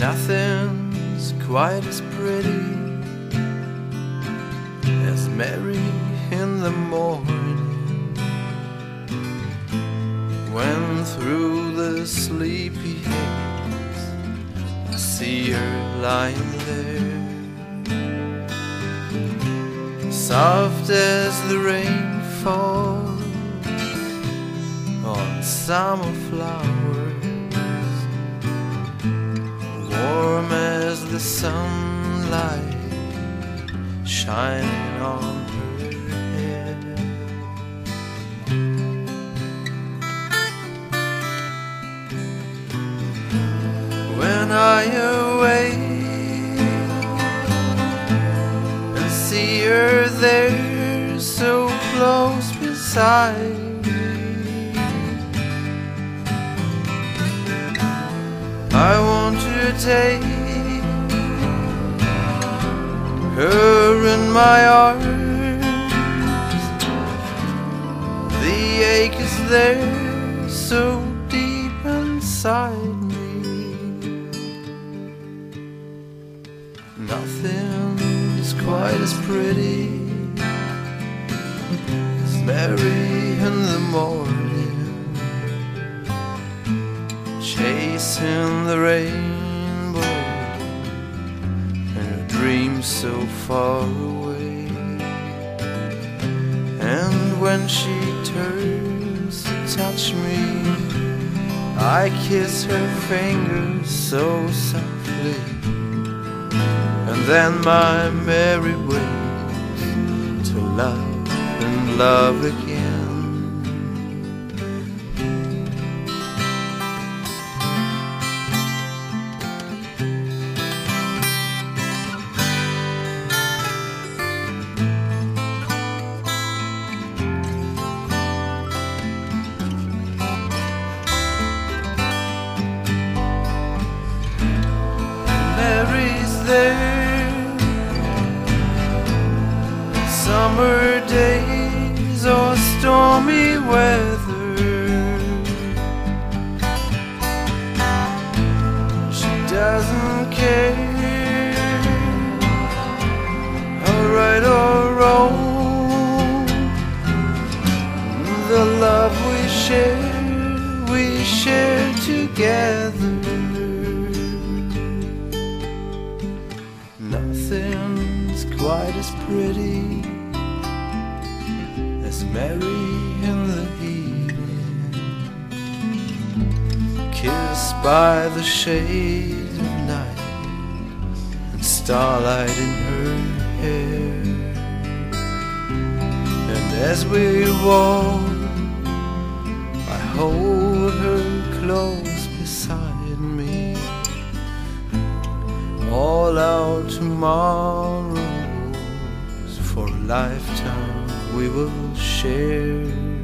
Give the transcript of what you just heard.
Nothing's quite as pretty as Mary in the morning when through the sleepy haze I see her lying there, soft as the rain falls on summer flowers, the sunlight shining on her head. When I awake and see her there so close beside me, I want to take her in my arms. The ache is there so deep inside me. Nothing is quite as pretty as Mary in the morning, chasing the rainbow so far away. And when she turns to touch me, I kiss her fingers so softly. And then my merry ways to love and love again. Summer days or stormy weather. She doesn't care. Or right or wrong. The love we share, we share together. Nothing's quite as pretty Mary in the evening, kissed by the shade of night and starlight in her hair. And as we walk, I hold her close beside me all our tomorrows for a lifetime we will share.